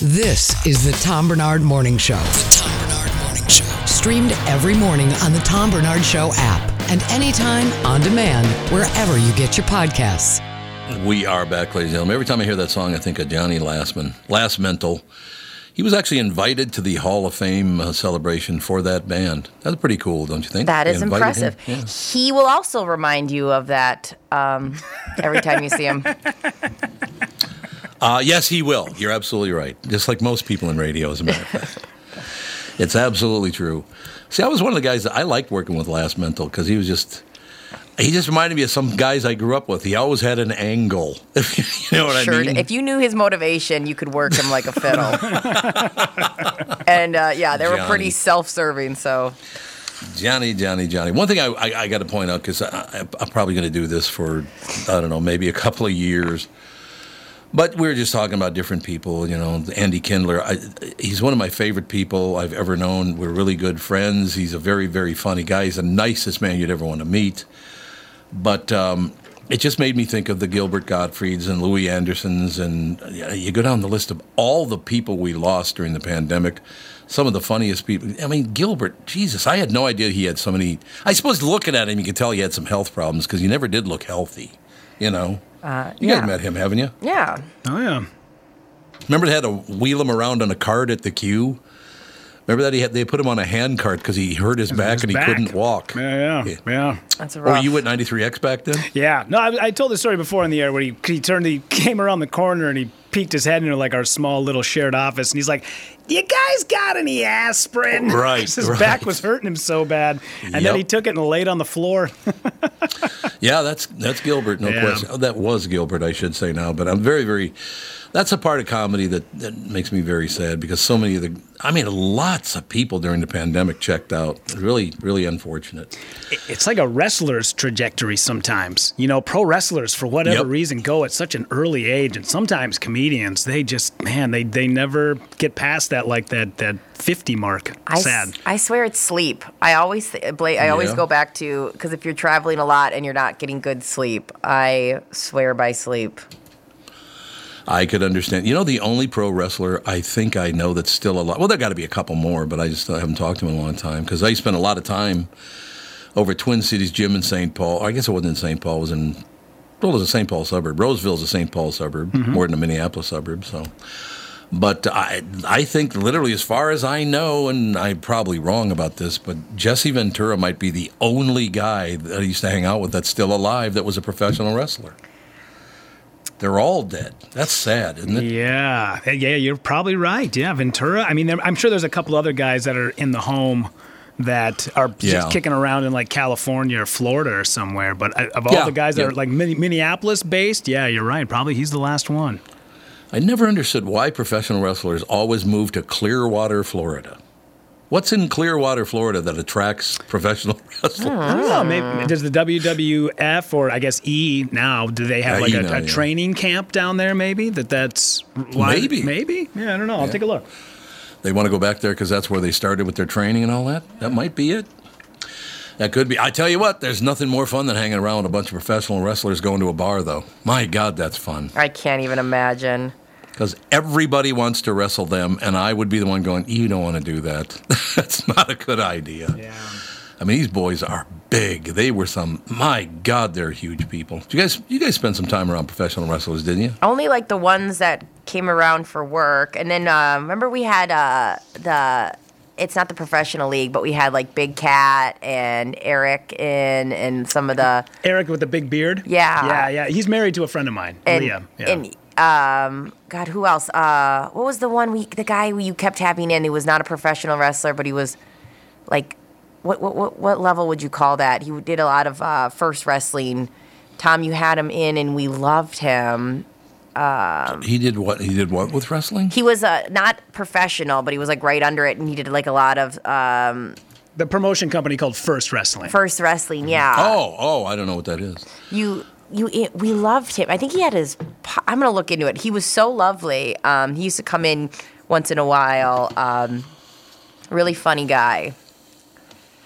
This is the Tom Barnard Morning Show. The Tom Barnard Morning Show. Streamed every morning on the Tom Barnard Show app and anytime on demand wherever you get your podcasts. We are back, ladies and gentlemen. Every time I hear that song, I think of Johnny Lastman, Last Mental. He was actually invited to the Hall of Fame uh, celebration for that band. That's pretty cool, don't you think? That They is invited impressive. Yeah. He will also remind you of that um, every time you see him. Uh, yes, he will. You're absolutely right. Just like most people in radio, as a matter of fact. it's absolutely true. See, I was one of the guys that I liked working with Last Mental because he was just. He just reminded me of some guys I grew up with. He always had an angle. If you know what sure, I mean? if you knew his motivation, you could work him like a fiddle. and uh, yeah, they were pretty self-serving. So Johnny, Johnny, Johnny. One thing I, I, I got to point out because I'm probably going to do this for I don't know maybe a couple of years, but we were just talking about different people. You know, Andy Kindler. I, he's one of my favorite people I've ever known. We're really good friends. He's a very very funny guy. He's the nicest man you'd ever want to meet. But um, it just made me think of the Gilbert Gottfrieds and Louis Andersons, and you go down the list of all the people we lost during the pandemic. Some of the funniest people. I mean, Gilbert, Jesus, I had no idea he had so many. I suppose looking at him, you could tell he had some health problems because he never did look healthy. You know, uh, you yeah, guys met him, haven't you? yeah. Oh yeah. Remember they had to wheel him around on a cart at the queue. Remember that he had they put him on a hand cart because he hurt his back His and he back. couldn't walk. Yeah, yeah, yeah. That's a Or rough. you at 93X back then? Yeah. No, I, I told the story before in the air where he, he turned, he came around the corner and he peeked his head into like our small little shared office, and he's like, "You guys got any aspirin?" Right, 'Cause His right. back was hurting him so bad, and Yep. then he took it and laid on the floor. Yeah, that's that's Gilbert, no Yeah. question. Oh, that was Gilbert, I should say now. But I'm very, very. That's a part of comedy that, that makes me very sad because so many of the. I mean, lots of people during the pandemic checked out. Really, really unfortunate. it's like a wrestler's trajectory sometimes. You know, pro wrestlers for whatever Yep. reason go at such an early age, and sometimes comedians they just man they they never get past that like that that fifty mark. I, s- Sad. I swear it's sleep. I always th- I always Yeah. go back to because if you're traveling a lot and you're not getting good sleep, I swear by sleep. I could understand. You know, the only pro wrestler I think I know that's still alive. Well, there got to be a couple more, but I just haven't talked to him in a long time because I spent a lot of time over at Twin Cities Gym in St. Paul. I guess it wasn't in St. Paul. It was in well, it was a St. Paul suburb. Roseville's a St. Paul suburb, mm-hmm. more than a Minneapolis suburb. So, but I I think literally as far as I know, and I'm probably wrong about this, but Jesse Ventura might be the only guy that I used to hang out with that's still alive that was a professional wrestler. They're all dead. That's sad, isn't it? Yeah, yeah, you're probably right. Yeah, Ventura. I mean, there- I'm sure there's a couple other guys that are in the home that are Yeah. just kicking around in like California or Florida or somewhere. But uh, of all Yeah, the guys that yeah. are like Minneapolis based, yeah, you're right. Probably he's the last one. I never understood why professional wrestlers always move to Clearwater, Florida. What's in Clearwater, Florida that attracts professional wrestlers? I don't know. Maybe ah. does the WWF or I guess E now? Do they have Yeah, like E a, now, a yeah. training camp down there? Maybe that that's why, Maybe. maybe. Yeah, I don't know. I'll take a look. They want to go back there because that's where they started with their training and all that. That might be it. That could be. I tell you what, there's nothing more fun than hanging around with a bunch of professional wrestlers going to a bar, though. My God, that's fun. I can't even imagine. Because everybody wants to wrestle them, and I would be the one going, You don't want to do that. that's not a good idea. Yeah. I mean, these boys are big. They were some. My God, they're huge people. You guys, you guys spent some time around professional wrestlers, didn't you? Only like the ones that came around for work, and then uh, remember we had uh, the. It's not the professional league, but we had like Big Cat and Eric in, and some of the Eric with the big beard. Yeah. Yeah, yeah. He's married to a friend of mine, and, Leah. Yeah. and um, God, who else? Uh, what was the one we the guy who you kept having in? He was not a professional wrestler, but he was like, what what what, what level would you call that? He did a lot of uh, first wrestling. Tom, you had him in, and we loved him. he did what? He did what with wrestling? He was uh, not professional, but he was like right under it, and he did like a lot of um, the promotion company called First Wrestling. first wrestling. Yeah. Oh, oh, I don't know what that is. you you it, we loved him. I think he had his. I'm gonna look into it. He was so lovely. Um, he used to come in once in a while. Um, really funny guy.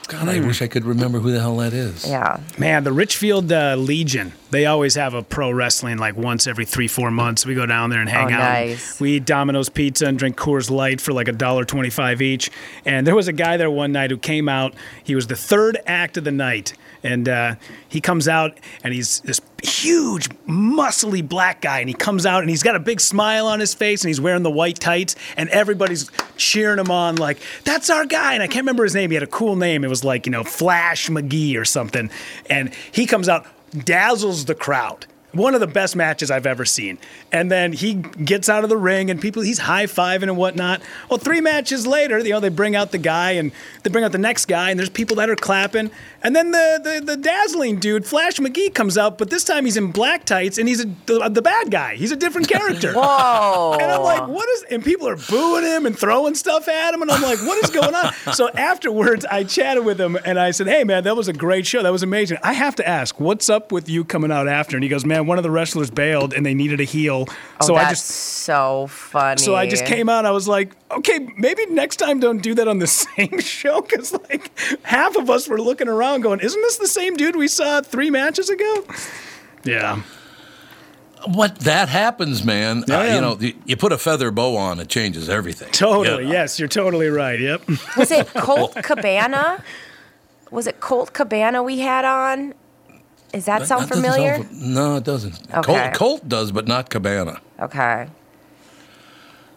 God, I wish I could remember who the hell that is. Yeah. Man, the Richfield uh, Legion, they always have a pro wrestling like once every three, four months. We go down there and hang Oh, out. nice. We eat Domino's pizza and drink Coors Light for like a dollar twenty-five each. And there was a guy there one night who came out. He was the third act of the night. And uh, he comes out and he's this huge, muscly black guy. And he comes out and he's got a big smile on his face and he's wearing the white tights. And everybody's cheering him on, like, that's our guy. And I can't remember his name. He had a cool name. It was like, you know, Flash McGee or something. And he comes out, dazzles the crowd. One of the best matches I've ever seen. And then he gets out of the ring and people, he's high fiving and whatnot. Well, three matches later, you know, they bring out the guy and they bring out the next guy and there's people that are clapping. And then the, the, the dazzling dude, Flash McGee, comes out, but this time he's in black tights and he's a, the, the bad guy. He's a different character. Whoa. And I'm like, what is? And people are booing him and throwing stuff at him, and I'm like, what is going on? so afterwards, I chatted with him and I said, hey man, that was a great show. That was amazing. I have to ask, what's up with you coming out after? And he goes, man, one of the wrestlers bailed and they needed a heel, Oh, so I just. so funny. So I just came out. I was like, okay, maybe next time don't do that on the same show because like half of us were looking around going, isn't this the same dude we saw three matches ago? Yeah. What that happens, man. Yeah, uh, you know, you, you put a feather bow on, it changes everything. Totally. Yeah. Yes, you're totally right. Yep. Was it Colt Cabana? Was it Colt Cabana we had on? Does that sound That familiar? sound fa- no, it doesn't. Okay. Colt, Colt does, but not Cabana. okay.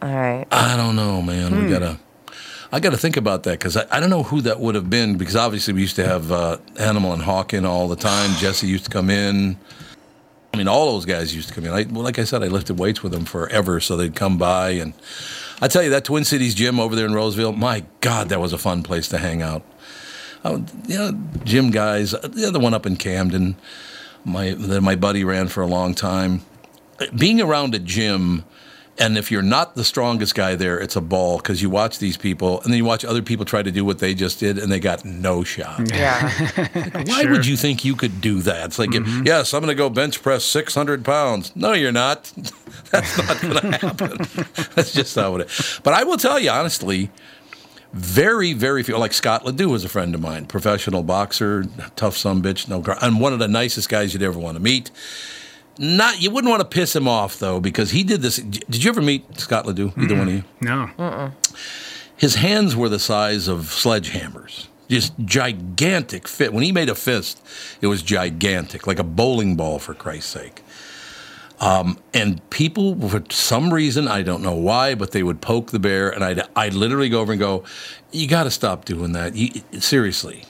All right. I don't know, man. Hmm. We gotta. I got to think about that because I, I don't know who that would have been because obviously we used to have uh, Animal and Hawk in all the time. Jesse used to come in. I mean, all those guys used to come in. I, well, like I said, I lifted weights with them forever, so they'd come by. And I tell you, that Twin Cities gym over there in Roseville, my God, that was a fun place to hang out. Oh, you know, gym guys, the other one up in Camden, my that my buddy ran for a long time. Being around a gym, and if you're not the strongest guy there, it's a ball because you watch these people, and then you watch other people try to do what they just did, and they got no shot. Yeah. Why would you think you could do that? It's like, mm-hmm. yes, I'm going to go bench press 600 pounds. No, you're not. That's not going to happen. That's just not what it. But I will tell you honestly, very, very few. Like Scott Ledoux was a friend of mine, professional boxer, tough son bitch, no, gr- and one of the nicest guys you'd ever want to meet. Not, you wouldn't want to piss him off though, because he did this. Did you ever meet Scott Ledoux? Either one of you? No. his hands were the size of sledgehammers. Just gigantic fit. When he made a fist, it was gigantic, like a bowling ball, for Christ's sake. Um, and people, for some reason, I don't know why, but they would poke the bear, and I'd, I'd literally go over and go, You got to stop doing that. You, seriously.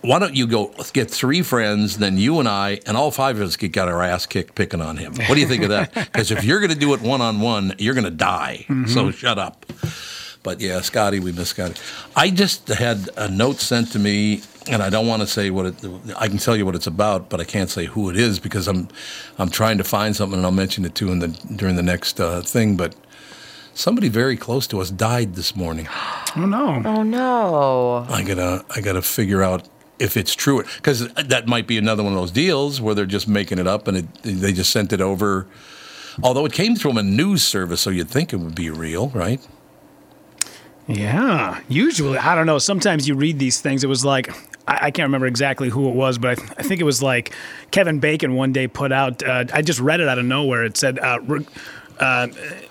Why don't you go get three friends, then you and I, and all five of us get got our ass kicked picking on him? What do you think of that? Because if you're going to do it one on one, you're going to die. So shut up. But yeah, Scotty, we miss Scotty. I just had a note sent to me, and I don't want to say what it. I can tell you what it's about, but I can't say who it is because I'm, I'm trying to find something, and I'll mention it too in the during the next uh, thing. But somebody very close to us died this morning. Oh no. Oh no. I gotta, I gotta figure out if it's true because that might be another one of those deals where they're just making it up and it, they just sent it over. Although it came from a news service, so you'd think it would be real, right? Yeah, usually I don't know. Sometimes you read these things. It was like I, I can't remember exactly who it was, but I, th- I think it was like Kevin Bacon one day put out. Uh, I just read it out of nowhere. It said, uh, re- uh,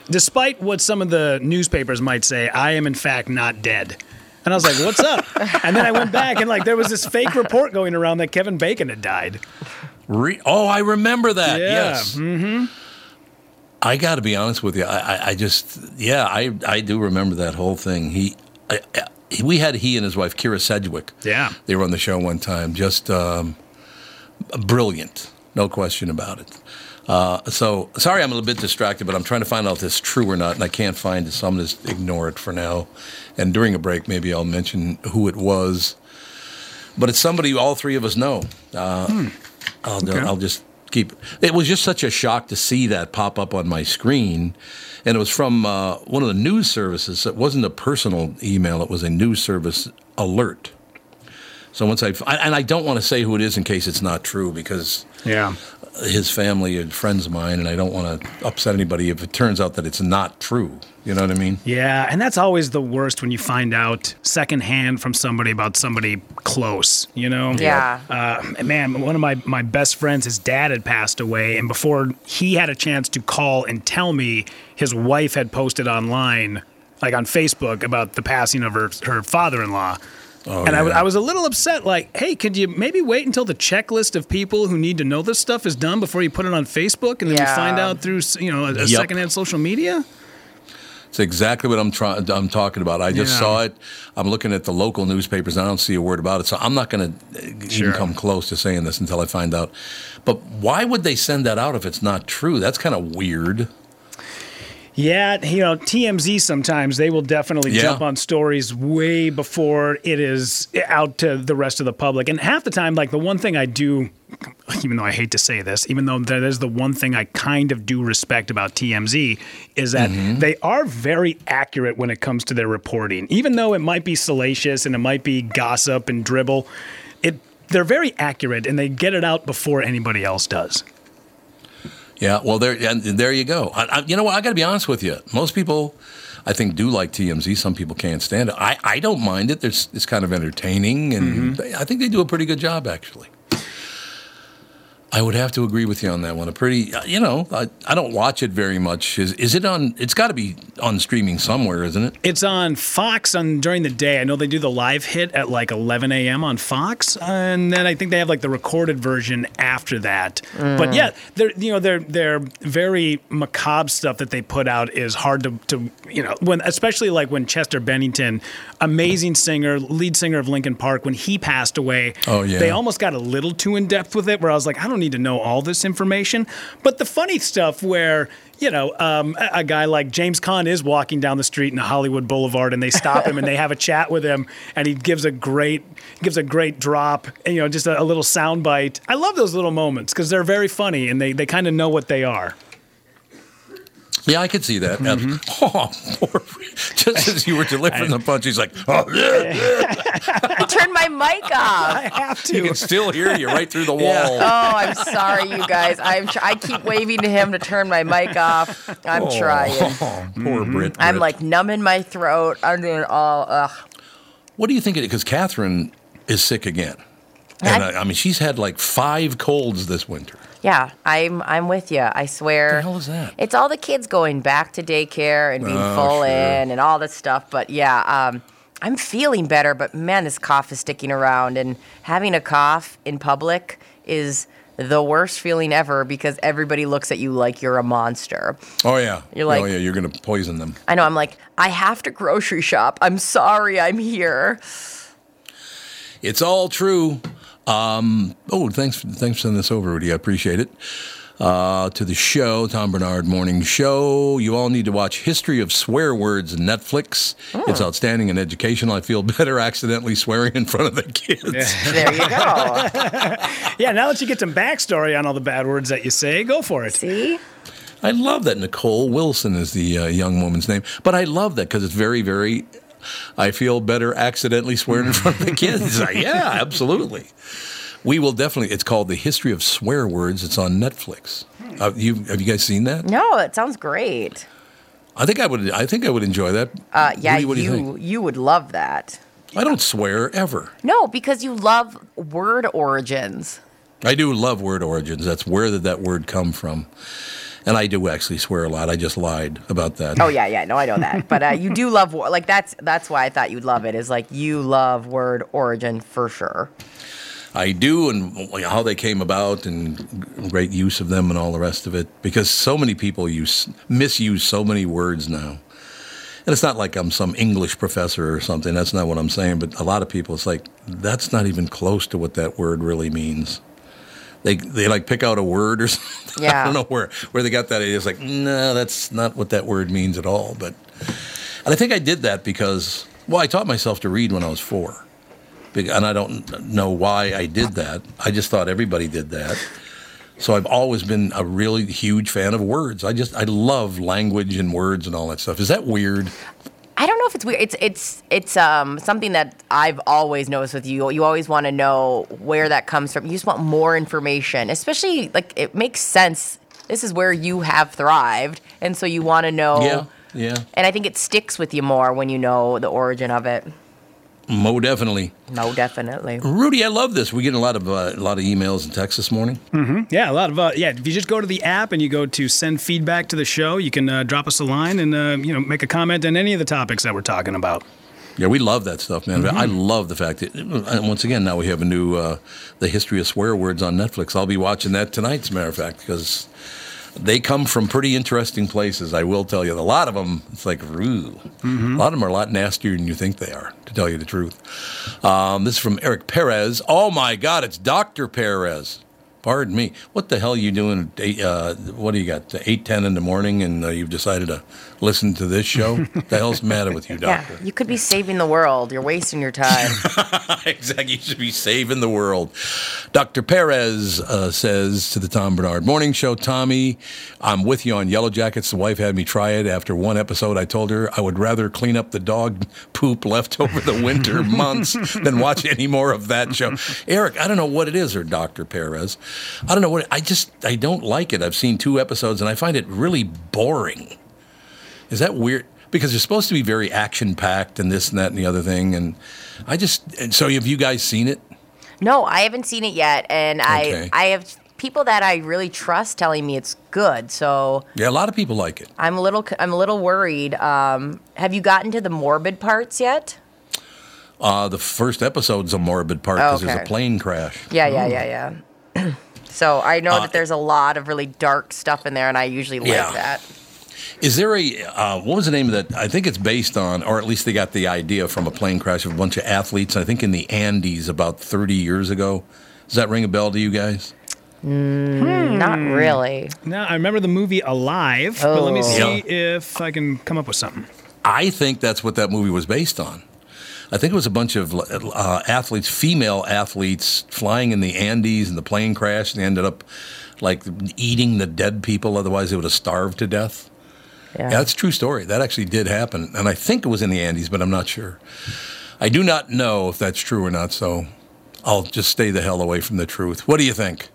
"Despite what some of the newspapers might say, I am in fact not dead." And I was like, "What's up?" And then I went back and like there was this fake report going around that Kevin Bacon had died. Re- oh, I remember that. Yeah. Yes. Mm-hmm. I got to be honest with you. I, I, I just, yeah, I, I do remember that whole thing. He, I, I- we had he and his wife Kyra Sedgwick. Yeah. they were on the show one time. Just um, brilliant, no question about it. Uh, so sorry, I'm a little bit distracted, but I'm trying to find out if this is true or not, and I can't find it, so I'm going to ignore it for now. And during a break, maybe I'll mention who it was. But it's somebody all three of us know. Uh, I'll, I'll just keep. It was just such a shock to see that pop up on my screen, and it was from uh, one of the news services. It wasn't a personal email; it was a news service alert. So once I I- and I don't want to say who it is in case it's not true because Yeah. His family and friends of mine, and I don't want to upset anybody if it turns out that it's not true. You know what I mean? Yeah, and that's always the worst when you find out secondhand from somebody about somebody close, you know? Yeah. Uh, man, one of my, my best friends, his dad had passed away, and before he had a chance to call and tell me, his wife had posted online, like on Facebook, about the passing of her, her father in law. Oh, and yeah. I was a little upset, like, hey, could you maybe wait until the checklist of people who need to know this stuff is done before you put it on Facebook and then Yeah. we find out through, you know, a, a Yep. secondhand social media? It's exactly what I'm trying. I'm talking about. I just Yeah. saw it. I'm looking at the local newspapers. And I don't see a word about it, so I'm not going to uh, Sure. even come close to saying this until I find out. But why would they send that out if it's not true? That's kind of weird. Yeah, you know, TMZ sometimes they will definitely Yeah. jump on stories way before it is out to the rest of the public. And half the time, like the one thing I do, even though I hate to say this, even though that is the one thing I kind of do respect about TMZ, is that mm-hmm. they are very accurate when it comes to their reporting. Even though it might be salacious and it might be gossip and dribble, it they're very accurate and they get it out before anybody else does. Yeah. Well, there and there you go. I, I, you know what? I got to be honest with you. Most people, I think, do like TMZ. Some people can't stand it. I, I don't mind it. There's, it's kind of entertaining, and mm-hmm. they- I think they do a pretty good job, actually. I would have to agree with you on that one. A pretty, uh, you know, I, I don't watch it very much. Is is it on? It's got to be on streaming somewhere, isn't it? It's on Fox on during the day. I know they do the live hit at like 11 a.m. on Fox, and then I think they have like the recorded version after that. But yeah, they're you know they're they're very macabre stuff that they put out is hard to, to you know when especially like when Chester Bennington, amazing singer, lead singer of Linkin Park, when he passed away. Oh, yeah. they almost got a little too in depth with it, where I was like, I don't need to know all this information. But the funny stuff where you know, um, a, a guy like James Caan is walking down the street in Hollywood Boulevard, and they stop him and they have a chat with him, and he gives a great gives a great drop, and, you know, just a, a little sound bite. I love those little moments because they're very funny and they, they kind of know what they are. Yeah, I could see that. And- oh, poor, just as you were delivering the punch, he's like, oh, yeah. Turn my mic off. I have you to. can still hear you right through the wall. Oh, I'm sorry, you guys. I'm. Tr- I keep waving to him to turn my mic off. I'm oh, trying. Oh, poor Brit. I'm like numbing my throat. I'm doing all. Ugh. What do you think? of it? Because Catherine is sick again. And I, I mean, she's had like five colds this winter. Yeah, I'm. I'm with you. I swear. What the hell is that? It's all the kids going back to daycare and being Oh, full sure. in and all this stuff. But yeah, um, I'm feeling better. But man, this cough is sticking around, and having a cough in public is the worst feeling ever because everybody looks at you like you're a monster. Oh yeah. You're like- oh yeah, you're gonna poison them. I know. I'm like, I have to grocery shop. I'm sorry. I'm here. It's all true. Um, oh, thanks, thanks for sending this over, Rudy. I appreciate it. Uh, to the show, Tom Barnard Morning Show. You all need to watch History of Swear Words on Netflix. It's outstanding and educational. I feel better accidentally swearing in front of the kids. There you go. Yeah, now that you get some backstory on all the bad words that you say, go for it. See? I love that Nicole Wilson is the uh, young woman's name, but I love that because it's very, very. I feel better accidentally swearing in front of the kids. Like, yeah, absolutely. We will definitely. It's called the History of Swear Words. It's on Netflix. Uh, you have you guys seen that? No, it sounds great. I think I would. I think I would enjoy that. Uh, yeah, Rudy, what do you you think? you would love that. I don't swear ever. No, because you love word origins. I do love word origins. That's where did that word come from? And I do actually swear a lot. I just lied about that. Oh yeah, yeah, no, I know that. But uh, you do love wo- like that's that's why I thought you'd love it. Is like you love word origin for sure. I do, and how they came about, and great use of them, and all the rest of it. Because so many people use misuse so many words now, and it's not like I'm some English professor or something. That's not what I'm saying. But a lot of people, it's like that's not even close to what that word really means. They they like pick out a word or something. Yeah. I don't know where where they got that idea. It's like no, that's not what that word means at all. But and I think I did that because well, I taught myself to read when I was four. And I don't know why I did that. I just thought everybody did that. So I've always been a really huge fan of words. I just I love language and words and all that stuff. Is that weird? I don't know if it's weird. It's it's it's um something that I've always noticed with you. You always want to know where that comes from. You just want more information, especially like it makes sense. This is where you have thrived, and so you want to know. Yeah, yeah. And I think it sticks with you more when you know the origin of it. Mo definitely. No, definitely. Rudy, I love this. We get a lot of uh, a lot of emails and texts this morning. Yeah, a lot of uh, yeah. If you just go to the app and you go to send feedback to the show, you can uh, drop us a line and uh, you know make a comment on any of the topics that we're talking about. Yeah, we love that stuff, man. I love the fact that, once again, now we have a new, uh, the history of swear words on Netflix. I'll be watching that tonight, as a matter of fact, because they come from pretty interesting places. I will tell you, a lot of them, it's like, ooh, a lot of them are a lot nastier than you think they are, to tell you the truth. Um, this is from Eric Perez. Oh my God, it's Doctor Perez. Pardon me. What the hell are you doing? At eight, uh, what do you got? Eight ten in the morning, and uh, you've decided to listen to this show. the hell's the matter with you, doctor? Yeah, Doctor? you could be saving the world. You're wasting your time. exactly. You should be saving the world. Dr. Perez uh, says to the Tom Barnard Morning Show, Tommy, I'm with you on Yellow Jackets. The wife had me try it. After one episode, I told her I would rather clean up the dog poop left over the winter months than watch any more of that show. Eric, I don't know what it is, or Dr. Perez. I don't know what I just I don't like it. I've seen two episodes and I find it really boring. Is that weird? Because it's supposed to be very action packed and this and that and the other thing. And I just, and so have you guys seen it? no, I haven't seen it yet, and Okay. I I have people that I really trust telling me it's good. So Yeah, a lot of people like it. I'm a little I'm a little worried. Um, have you gotten to the morbid parts yet? Uh, the first episode's a morbid part because there's a plane crash. Yeah, yeah, yeah, yeah. So I know Uh, that there's a lot of really dark stuff in there, and I usually like Yeah. that. Is there a, uh, what was the name of that? I think it's based on, or at least they got the idea from a plane crash of a bunch of athletes, I think in the Andes about 30 years ago. Does that ring a bell to you guys? Not really. Now I remember the movie Alive, but let me Oh. see Yeah. if I can come up with something. I think that's what that movie was based on. I think it was a bunch of uh, athletes, female athletes, flying in the Andes, and the plane crashed, and they ended up like eating the dead people. Otherwise, they would have starved to death. Yeah. Yeah, that's a true story. That actually did happen, and I think it was in the Andes, but I'm not sure. I do not know if that's true or not. So I'll just stay the hell away from the truth. What do you think?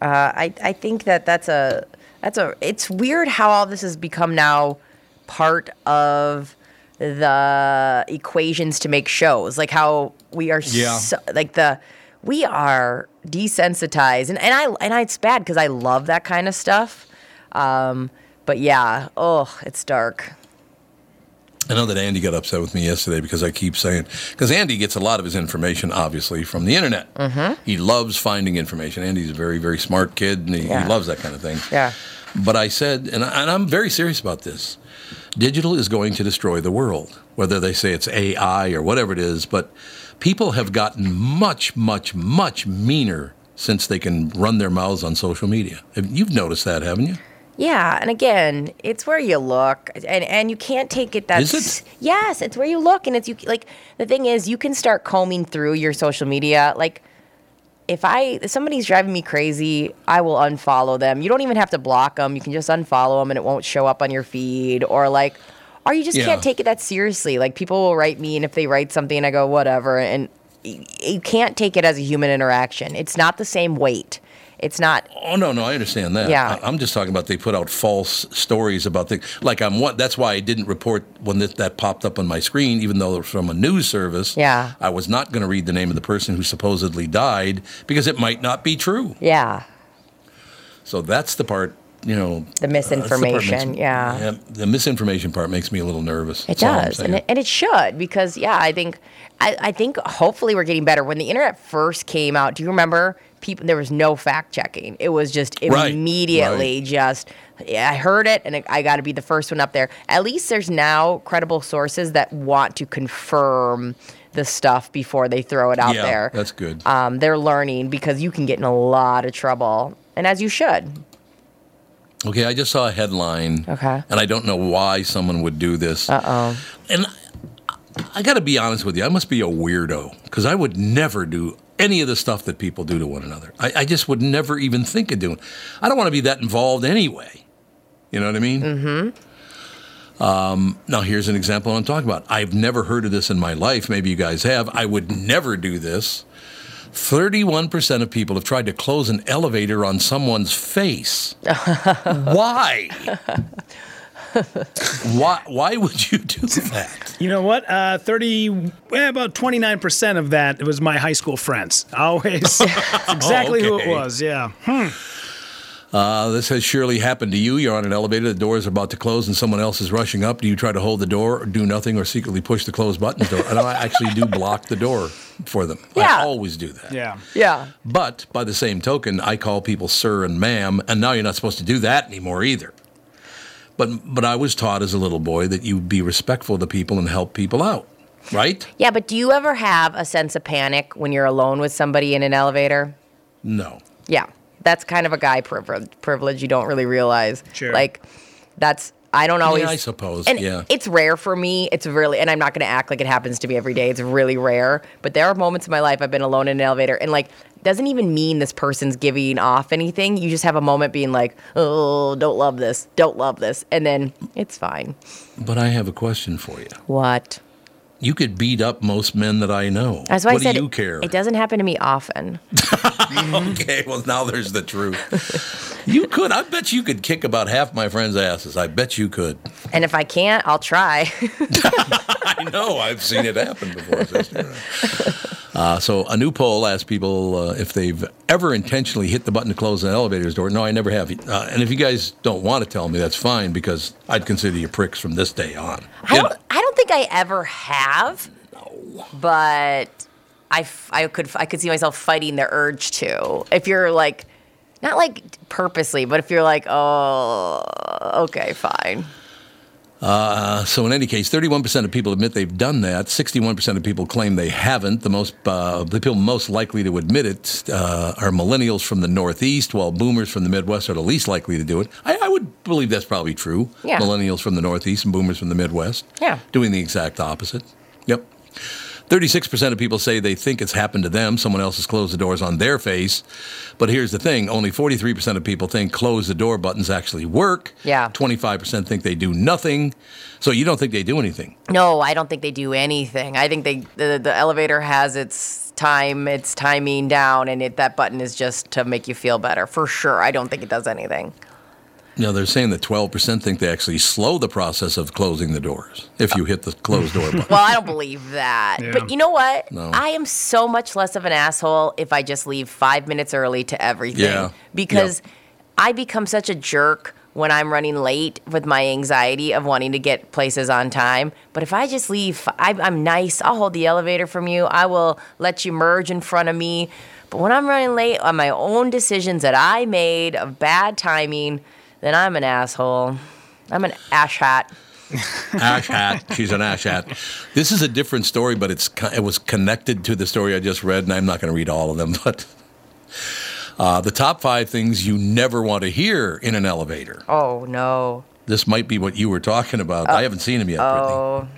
Uh, I I think that that's a that's a it's weird how all this has become now part of the equations to make shows like how we are Yeah. so, like the we are desensitized and, and I and I, it's bad because I love that kind of stuff um, but yeah oh it's dark I know that Andy got upset with me yesterday because I keep saying because Andy gets a lot of his information obviously from the internet. Mm-hmm. He loves finding information. Andy's a very very smart kid and he, Yeah. he loves that kind of thing. Yeah. But I said, and, I, and I'm very serious about this. Digital is going to destroy the world, whether they say it's AI or whatever it is. But people have gotten much, much, much meaner since they can run their mouths on social media. You've noticed that, haven't you? Yeah, and again, it's where you look, and and you can't take it that. Is it? Yes, it's where you look, and it's you like the thing is you can start combing through your social media. Like, if I if somebody's driving me crazy, I will unfollow them. You don't even have to block them. You can just unfollow them, and it won't show up on your feed. Or like, or you just Yeah. can't take it that seriously. Like people will write me, and if they write something, I go whatever, and you can't take it as a human interaction. It's not the same weight. It's not. Oh no, no, I understand that. Yeah. I, am just talking about they put out false stories about things. Like I'm one. That's why I didn't report when that, that popped up on my screen, even though it was from a news service. Yeah. I was not going to read the name of the person who supposedly died because it might not be true. Yeah. So that's the part you know, The uh, that's part makes misinformation, yeah. The misinformation part makes me a little nervous. It That's does, and it, and it should because yeah, I think I, I think hopefully we're getting better. When the internet first came out, do you remember people? There was no fact checking. It was just Right, immediately right. just yeah, I heard it, and I got to be the first one up there. At least there's now credible sources that want to confirm the stuff before they throw it out Yeah, there. that's good. Um, they're learning because you can get in a lot of trouble, and as you should. Okay, I just saw a headline. Okay. And I don't know why someone would do this. Uh oh. And I, I got to be honest with you, I must be a weirdo because I would never do any of the stuff that people do to one another. I, I just would never even think of doing. I don't want to be that involved anyway. You know what I mean? Mm-hmm. Um, now here's an example I'm talking about. I've never heard of this in my life. Maybe you guys have. I would never do this. 31% of people have tried to close an elevator on someone's face. Why? why? Why would you do that? You know what? Uh, 30, eh, about 29% of that was my high school friends. Always exactly who it was, yeah. Uh, this has surely happened to you. You're on an elevator, the door is about to close, and someone else is rushing up. Do you try to hold the door, or do nothing, or secretly push the close button? Door? And I actually do block the door for them. Yeah. I always do that. Yeah. Yeah. But by the same token, I call people sir and ma'am, and now you're not supposed to do that anymore either. But but I was taught as a little boy that you be respectful to people and help people out, right? Yeah, but do you ever have a sense of panic when you're alone with somebody in an elevator? No. Yeah, that's kind of a guy privilege. Privilege you don't really realize. Sure. Like, that's I don't always. I suppose, And yeah. it's rare for me. It's really, and I'm not going to act like it happens to me every day. It's really rare. But there are moments in my life I've been alone in an elevator, and like, doesn't even mean this person's giving off anything. You just have a moment being like, oh, don't love this, don't love this, and then it's fine. But I have a question for you. What? You could beat up most men that I know. That's why what I said do you care? it doesn't happen to me often. Okay, well now there's the truth. you could. I bet you could kick about half my friends' asses. I bet you could. And if I can't, I'll try. I know. I've seen it happen before, sister. Uh, so a new poll asked people uh, if they've ever intentionally hit the button to close an elevator's door. No, I never have. Uh, and if you guys don't want to tell me, that's fine because I'd consider you pricks from this day on. I don't. I don't think I ever have. But I, I could I could see myself fighting the urge to. If you're like, not like purposely, but if you're like, oh, okay, fine. Uh, so in any case, 31% of people admit they've done that. 61% of people claim they haven't. The most uh, the people most likely to admit it uh, are millennials from the Northeast, while boomers from the Midwest are the least likely to do it. I, I would believe that's probably true. Yeah. Millennials from the Northeast and boomers from the Midwest. Yeah. Doing the exact opposite. Yep. 36% of people say they think it's happened to them. Someone else has closed the doors on their face. But here's the thing only 43% of people think close the door buttons actually work. Yeah. 25% think they do nothing. So you don't think they do anything. No, I don't think they do anything. I think they the, the elevator has its time, its timing down, and it, that button is just to make you feel better. For sure, I don't think it does anything. Now they're saying that 12% think they actually slow the process of closing the doors if you hit the closed door button. Well, I don't believe that. Yeah. But you know what? No. I am so much less of an asshole if I just leave five minutes early to everything. Yeah. Because I become such a jerk when I'm running late with my anxiety of wanting to get places on time. But if I just leave, I, I'm nice. I'll hold the elevator from you. I will let you merge in front of me. But when I'm running late on my own decisions that I made of bad timing, then I'm an asshole. I'm an ash hat. ash hat. She's an ash hat. This is a different story, but it's it was connected to the story I just read, and I'm not going to read all of them. But uh, the top five things you never want to hear in an elevator. Oh, no. This might be what you were talking about. I haven't seen them yet, Brittany.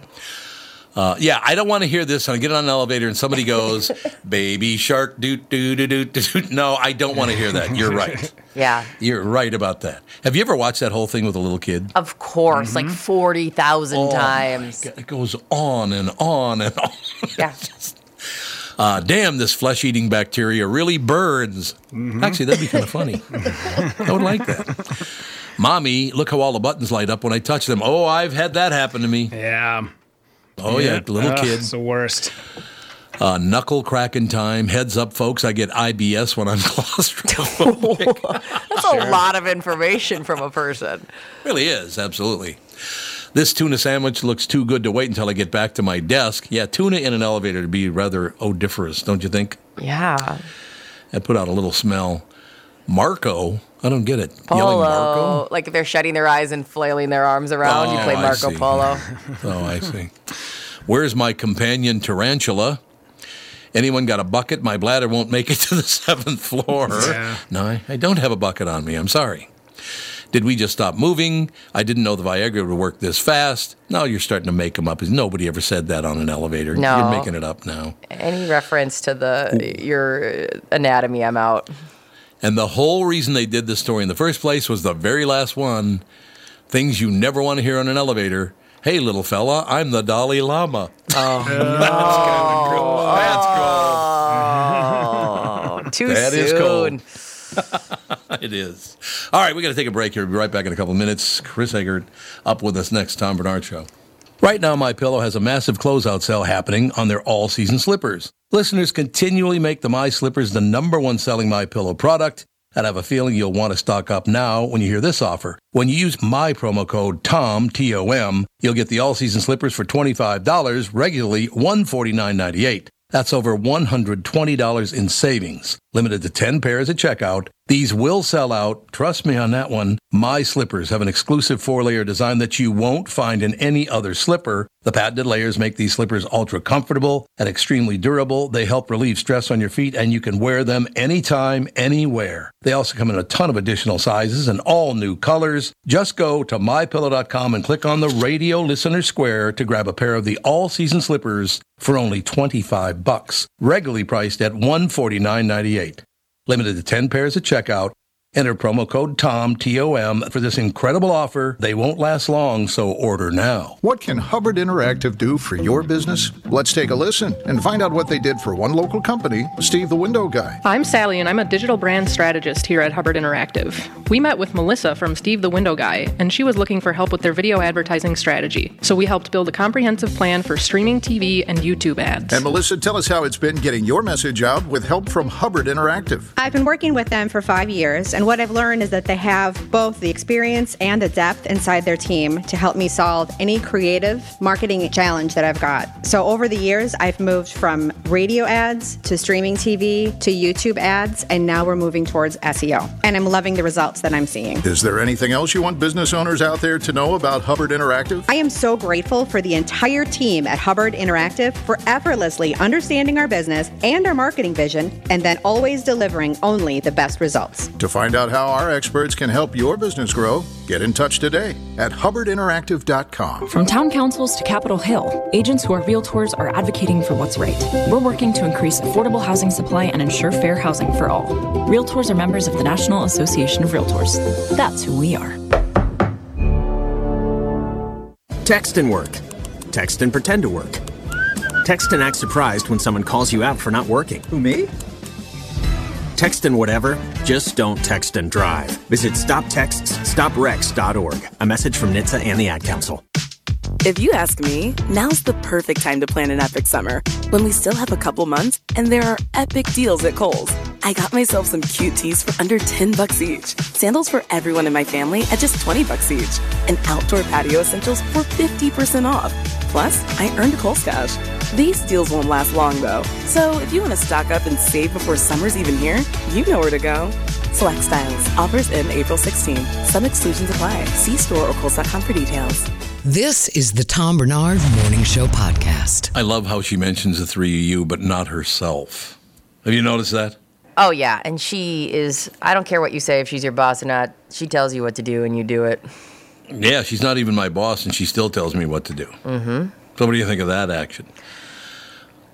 Oh. Uh, yeah, I don't want to hear this. I get on an elevator and somebody goes, "Baby shark, doot doot doot doot doot." No, I don't want to hear that. You're right. Yeah. You're right about that. Have you ever watched that whole thing with a little kid? Of course, like 40,000 Oh, my times. God, It goes on and on and on. Yeah. Uh, damn, this flesh eating bacteria really burns. Actually, that'd be kind of funny. I would like that. Mommy, look how all the buttons light up when I touch them. Oh, I've had that happen to me. Yeah. Oh, yeah, little Ugh, kid. It's the worst. Uh, knuckle cracking time. Heads up, folks. I get IBS when I'm claustrophobic. That's a lot of information from a person. really is, absolutely. This tuna sandwich looks too good to wait until I get back to my desk. Yeah, tuna in an elevator would be rather odoriferous, don't you think? Yeah. That put out a little smell. Marco, I don't get it. Polo. Marco? Like if they're shutting their eyes and flailing their arms around, oh, you play Marco. Polo. Oh, I see. Where's my companion tarantula? Anyone got a bucket? My bladder won't make it to the seventh floor. Yeah. No, I, I don't have a bucket on me. I'm sorry. Did we just stop moving? I didn't know the Viagra would work this fast. Now you're starting to make them up. Nobody ever said that on an elevator. No. You're making it up now. Any reference to the your anatomy, I'm out. And the whole reason they did this story in the first place was the very last one. Things you never want to hear on an elevator. Hey, little fella, I'm the Dalai Lama. Oh, that's Oh, too That soon. is cold. It is. All right, we got to take a break here. We'll be right back in a couple minutes. Chris Egert up with us next. Tom Barnard Show. Right now, My Pillow has a massive closeout sale happening on their all-season slippers. Listeners continually make the My Slippers the number one selling My Pillow product, and I have a feeling you'll want to stock up now when you hear this offer. When you use my promo code TOM, T-O-M, you'll get the all-season slippers for $25, regularly $149.98. That's over $120 in savings. Limited to 10 pairs at checkout. These will sell out. Trust me on that one. My slippers have an exclusive four-layer design that you won't find in any other slipper. The patented layers make these slippers ultra comfortable and extremely durable. They help relieve stress on your feet and you can wear them anytime, anywhere. They also come in a ton of additional sizes and all new colors. Just go to mypillow.com and click on the radio listener square to grab a pair of the all-season slippers for only 25 bucks, regularly priced at 149.98. Limited to 10 pairs at checkout. Enter promo code TOM, T-O-M, for this incredible offer. They won't last long, so order now. What can Hubbard Interactive do for your business? Let's take a listen and find out what they did for one local company, Steve the Window Guy. I'm Sally, and I'm a digital brand strategist here at Hubbard Interactive. We met with Melissa from Steve the Window Guy, and she was looking for help with their video advertising strategy. So we helped build a comprehensive plan for streaming TV and YouTube ads. And Melissa, tell us how it's been getting your message out with help from Hubbard Interactive. I've been working with them for five years, and what I've learned is that they have both the experience and the depth inside their team to help me solve any creative marketing challenge that I've got. So, over the years, I've moved from radio ads to streaming TV to YouTube ads, and now we're moving towards SEO. And I'm loving the results that I'm seeing. Is there anything else you want business owners out there to know about Hubbard Interactive? I am so grateful for the entire team at Hubbard Interactive for effortlessly understanding our business and our marketing vision, and then always delivering only the best results. To find out how our experts can help your business grow, get in touch today at hubbardinteractive.com. From town councils to Capitol Hill, agents who are realtors are advocating for what's right. We're working to increase affordable housing supply and ensure fair housing for all. Realtors are members of the National Association of Realtors. That's who we are. Text and work. Text and pretend to work. Text and act surprised when someone calls you out for not working. Who, me? Text and whatever, just don't text and drive. Visit stoptextsstopwrecks.org. A message from NHTSA and the Ad Council. If you ask me, now's the perfect time to plan an epic summer. When we still have a couple months and there are epic deals at Kohl's. I got myself some cute tees for under 10 bucks each. Sandals for everyone in my family at just 20 bucks each. And outdoor patio essentials for 50% off. Plus, I earned a Kohl's cash. These deals won't last long though. So if you want to stock up and save before summer's even here, you know where to go. Select styles. Offers end April 16. Some exclusions apply. See store or Kohl's.com for details. This is the Tom Barnard Morning Show podcast. I love how she mentions the three of you, but not herself. Have you noticed that? Oh yeah, and she is. I don't care what you say if she's your boss or not. She tells you what to do and you do it. Yeah, she's not even my boss, and she still tells me what to do. Mm-hmm. So, what do you think of that action?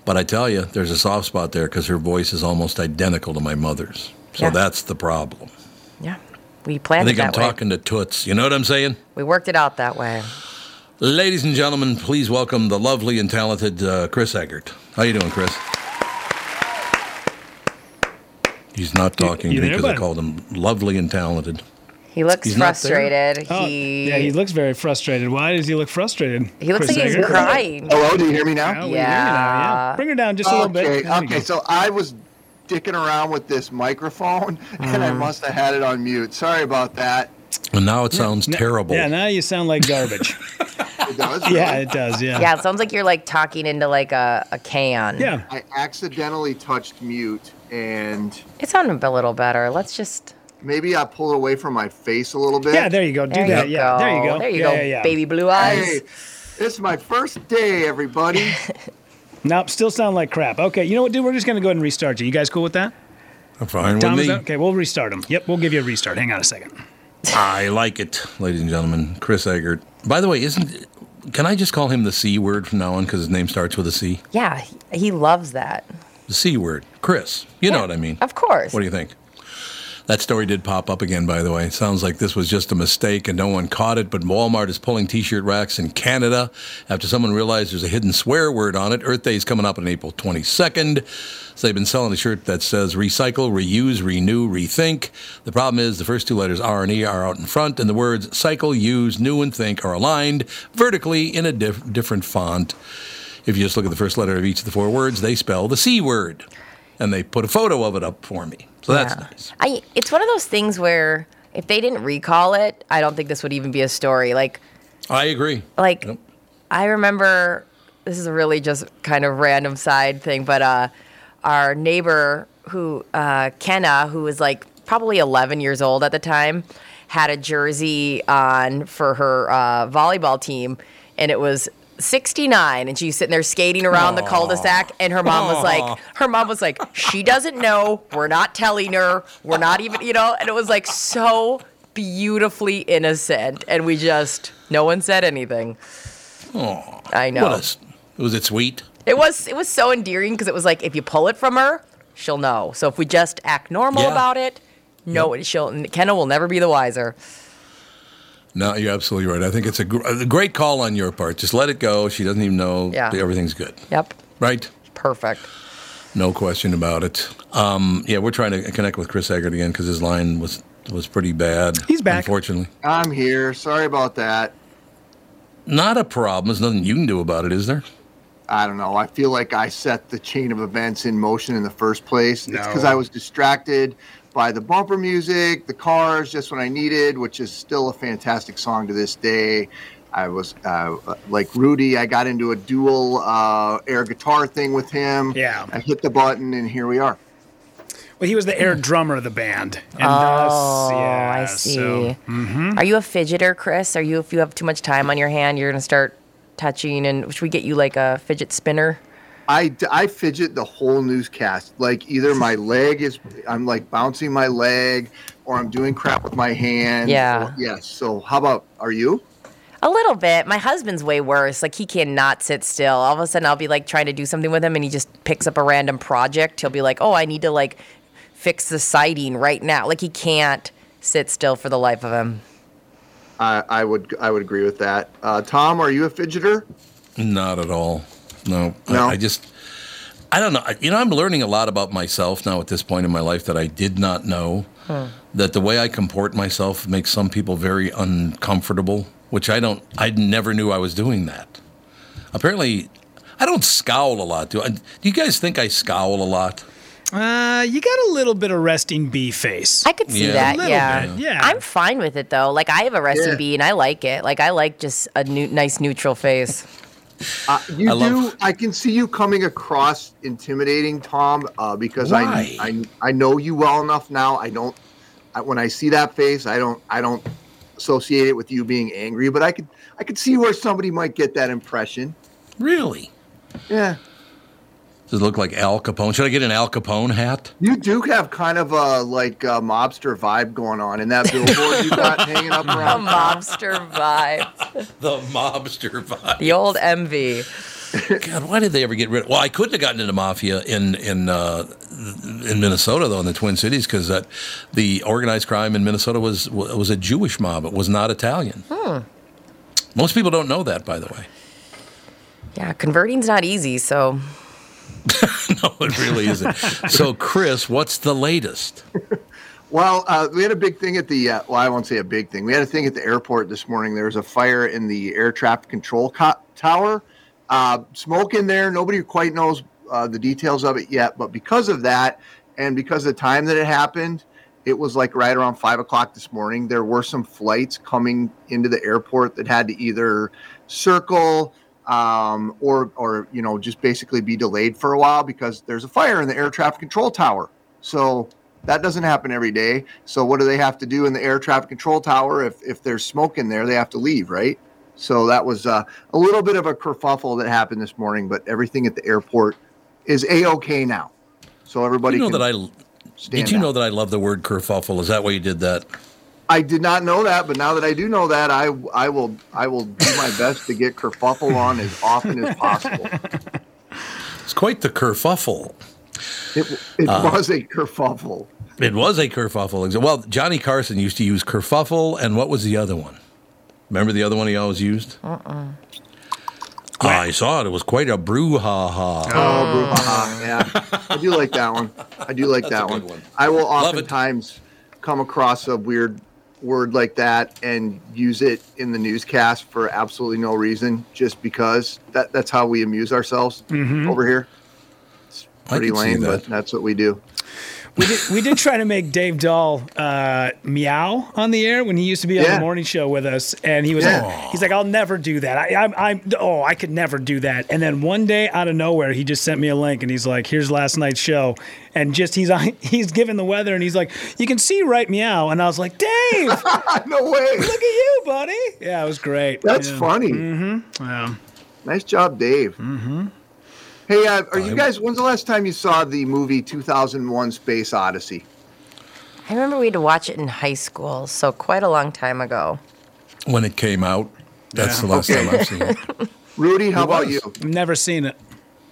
But I tell you, there's a soft spot there because her voice is almost identical to my mother's. So Yeah. that's the problem. Yeah, we I planned think it I'm that way. talking to Toots. You know what I'm saying? We worked it out that way. Ladies and gentlemen, please welcome the lovely and talented uh, Chris Egert. How you doing, Chris? He's not talking you to me because I called him lovely and talented. He looks He's frustrated. Oh, he yeah, he looks very frustrated. Why does he look frustrated? he looks Chris like he's Egert? crying. Hello, do you hear me now? Yeah, we hear you now, yeah. Bring her down just a little bit. Okay, There okay. So I was dicking around with this microphone, and I must have had it on mute. Sorry about that. And now it sounds terrible. Yeah, now you sound like garbage. It does. yeah, it does. Yeah. Yeah, it sounds like you're like talking into like a, a can. Yeah. I accidentally touched mute, and It sounded a little better. Let's just. maybe I pulled it away from my face a little bit. Yeah, there you go. Do There that. Yeah, go. there you go. There you yeah, go, yeah, yeah. baby blue eyes. Hey, it's my first day, everybody. Nope, still sound like crap. Okay, you know what, dude? We're just gonna go ahead and restart you. You guys cool with that? I'm fine Tom, with me. that okay? We'll restart him. Yep, we'll give you a restart. Hang on a second. I like it, ladies and gentlemen. Chris Egert. By the way, isn't can I just call him the C word from now on because his name starts with a C? Yeah, he- he loves that. The C word, Chris. You know what I mean? Of course. What do you think? That story did pop up again, by the way. Sounds like this was just a mistake and no one caught it, but Walmart is pulling t shirt racks in Canada after someone realized there's a hidden swear word on it. Earth Day is coming up on April 22nd. So they've been selling a shirt that says recycle, reuse, renew, rethink. The problem is the first two letters R and E are out in front, and the words cycle, use, new, and think are aligned vertically in a diff- different font. If you just look at the first letter of each of the four words, they spell the C word. And they put a photo of it up for me. So that's Yeah. nice. I it's one of those things where if they didn't recall it, I don't think this would even be a story. Like I agree. like Yep. I remember this is a really just kind of random side thing, but uh our neighbor who uh Kenna, who was like probably 11 years old at the time, had a jersey on for her uh, volleyball team, and it was 69 and she's sitting there skating around the cul-de-sac and her mom was like her mom was like she doesn't know. We're not telling her. We're not even you know? And it was like so beautifully innocent and we just no one said anything. Oh, i know. A was it sweet? it was it was so endearing because it was like if you pull it from her she'll know. So if we just act normal Yeah. about it no one she'll kenna will never be the wiser No, you're absolutely right. I think it's a, gr- a great call on your part. Just let it go. She doesn't even know Yeah. everything's good. yep Right? perfect No question about it. Um, yeah, we're trying to connect with Chris Egert again because his line was was pretty bad. He's back. Unfortunately. I'm here. Sorry about that. Not a problem. There's nothing you can do about it, is there? I don't know. I feel like I set the chain of events in motion in the first place. It's because I was distracted by the bumper music, the cars, Just What I Needed, which is still a fantastic song to this day. I was uh, like Rudy. I got into a dual uh, air guitar thing with him. Yeah. I hit the button, and here we are. Well, he was the air drummer of the band, and oh thus, yeah, i see So, mhm. are you a fidgeter chris are you if you have too much time on your hand you're gonna start touching and should we get you like a fidget spinner I, I fidget the whole newscast. Like either my leg is, I'm like bouncing my leg, or I'm doing crap with my hand. Yeah. or- yes. So how about are you? A little bit. My husband's way worse. Like he cannot sit still. All of a sudden, I'll be like trying to do something with him, and he just picks up a random project. He'll be like, "Oh, I need to like fix the siding right now." Like he can't sit still for the life of him. I, I would I would agree with that. Uh, Tom, are you a fidgeter? Not at all. No. No? I, I just, I don't know. I- You know, I'm learning a lot about myself now at this point in my life that I did not know. That the way I comport myself makes some people very uncomfortable, which I don't, I never knew I was doing that. Apparently, I don't scowl a lot. Do, I, do you guys think I scowl a lot? Uh, you got a little bit of resting bee face. I could see Yeah. that. A Yeah. bit, yeah. I'm fine with it though. Like I have a resting Yeah. bee, and I like it. Like I like just a new, nice neutral face. Uh, you I do. love- I can see you coming across intimidating, Tom, uh, because I, I I know you well enough now. I don't. I, when I see that face, I don't. I don't associate it with you being angry, but I could. I could see where somebody might get that impression. Really? Yeah. Does it look like Al Capone? Should I get an Al Capone hat? You do have kind of a like a mobster vibe going on in that billboard you got hanging up A around. mobster vibe. The mobster vibe. The old MV. God, why did they ever get rid of? Well, I couldn't have gotten into mafia in in uh, in Minnesota though, in the Twin Cities, because that the organized crime in Minnesota was was a Jewish mob. It was not Italian. Hmm. Most people don't know that, by the way. Yeah, converting's not easy. So no, it really isn't. so, Chris, what's the latest? Well, uh, we had a big thing at the. Uh, well, I won't say a big thing. We had a thing at the airport this morning. There was a fire in the air traffic control co- tower. Uh, smoke in there. Nobody quite knows uh, the details of it yet, but because of that, and because of the time that it happened, it was like right around five o'clock this morning. There were some flights coming into the airport that had to either circle um, or, or you know, just basically be delayed for a while because there's a fire in the air traffic control tower. So that doesn't happen every day. So what do they have to do in the air traffic control tower? If if there's smoke in there, they have to leave, right? So that was uh, a little bit of a kerfuffle that happened this morning, but everything at the airport is a okay now. So everybody you know that I did you know that I love the word kerfuffle? Is that why you did that? I did not know that, but now that I do know that, I I will I will do my best to get kerfuffle on as often as possible. It's quite the kerfuffle. It, it Uh, was a kerfuffle. It was a kerfuffle. Well, Johnny Carson used to use kerfuffle, and what was the other one? Remember the other one he always used? Uh-uh. Ah, I saw it. It was quite a brouhaha. Oh, brouhaha. Yeah. I do like that one. I do like that one. I will oftentimes come across a weird word like that and use it in the newscast for absolutely no reason, just because that, that's how we amuse ourselves Mhm. over here. It's pretty lame, that. but that's what we do. We did, we did try to make Dave Dahl uh, meow on the air when he used to be on Yeah. the morning show with us, and he was Yeah. like, he's like, I'll never do that. I, I'm, I'm, oh, I could never do that. And then one day out of nowhere, he just sent me a link, and he's like, here's last night's show, and just he's on, he's given the weather, and he's like, you can see right meow, and I was like, Dave, no way, look at you, buddy. Yeah, it was great. That's Yeah. funny. Mm-hmm. Yeah. Nice job, Dave. Mm-hmm. Hey, uh, are you guys? When's the last time you saw the movie 2001: Space Odyssey? I remember we had to watch it in high school, so quite a long time ago. When it came out, that's Yeah. the last Okay. time I've seen it. Rudy, how It about was. you? Never seen it.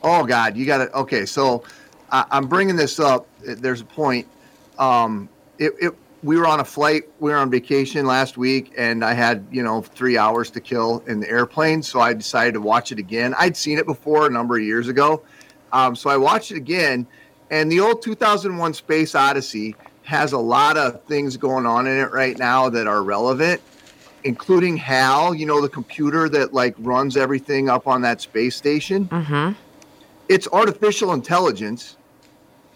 Oh God, you got it. Okay, so I I'm bringing this up. There's a point. Um, it, it we were on a flight. We were on vacation last week, and I had you know three hours to kill in the airplane. So I decided to watch it again. I'd seen it before a number of years ago, um, so I watched it again. And the old 2001: Space Odyssey has a lot of things going on in it right now that are relevant including HAL, you know, the computer that like runs everything up on that space station. Mm-hmm. It's artificial intelligence.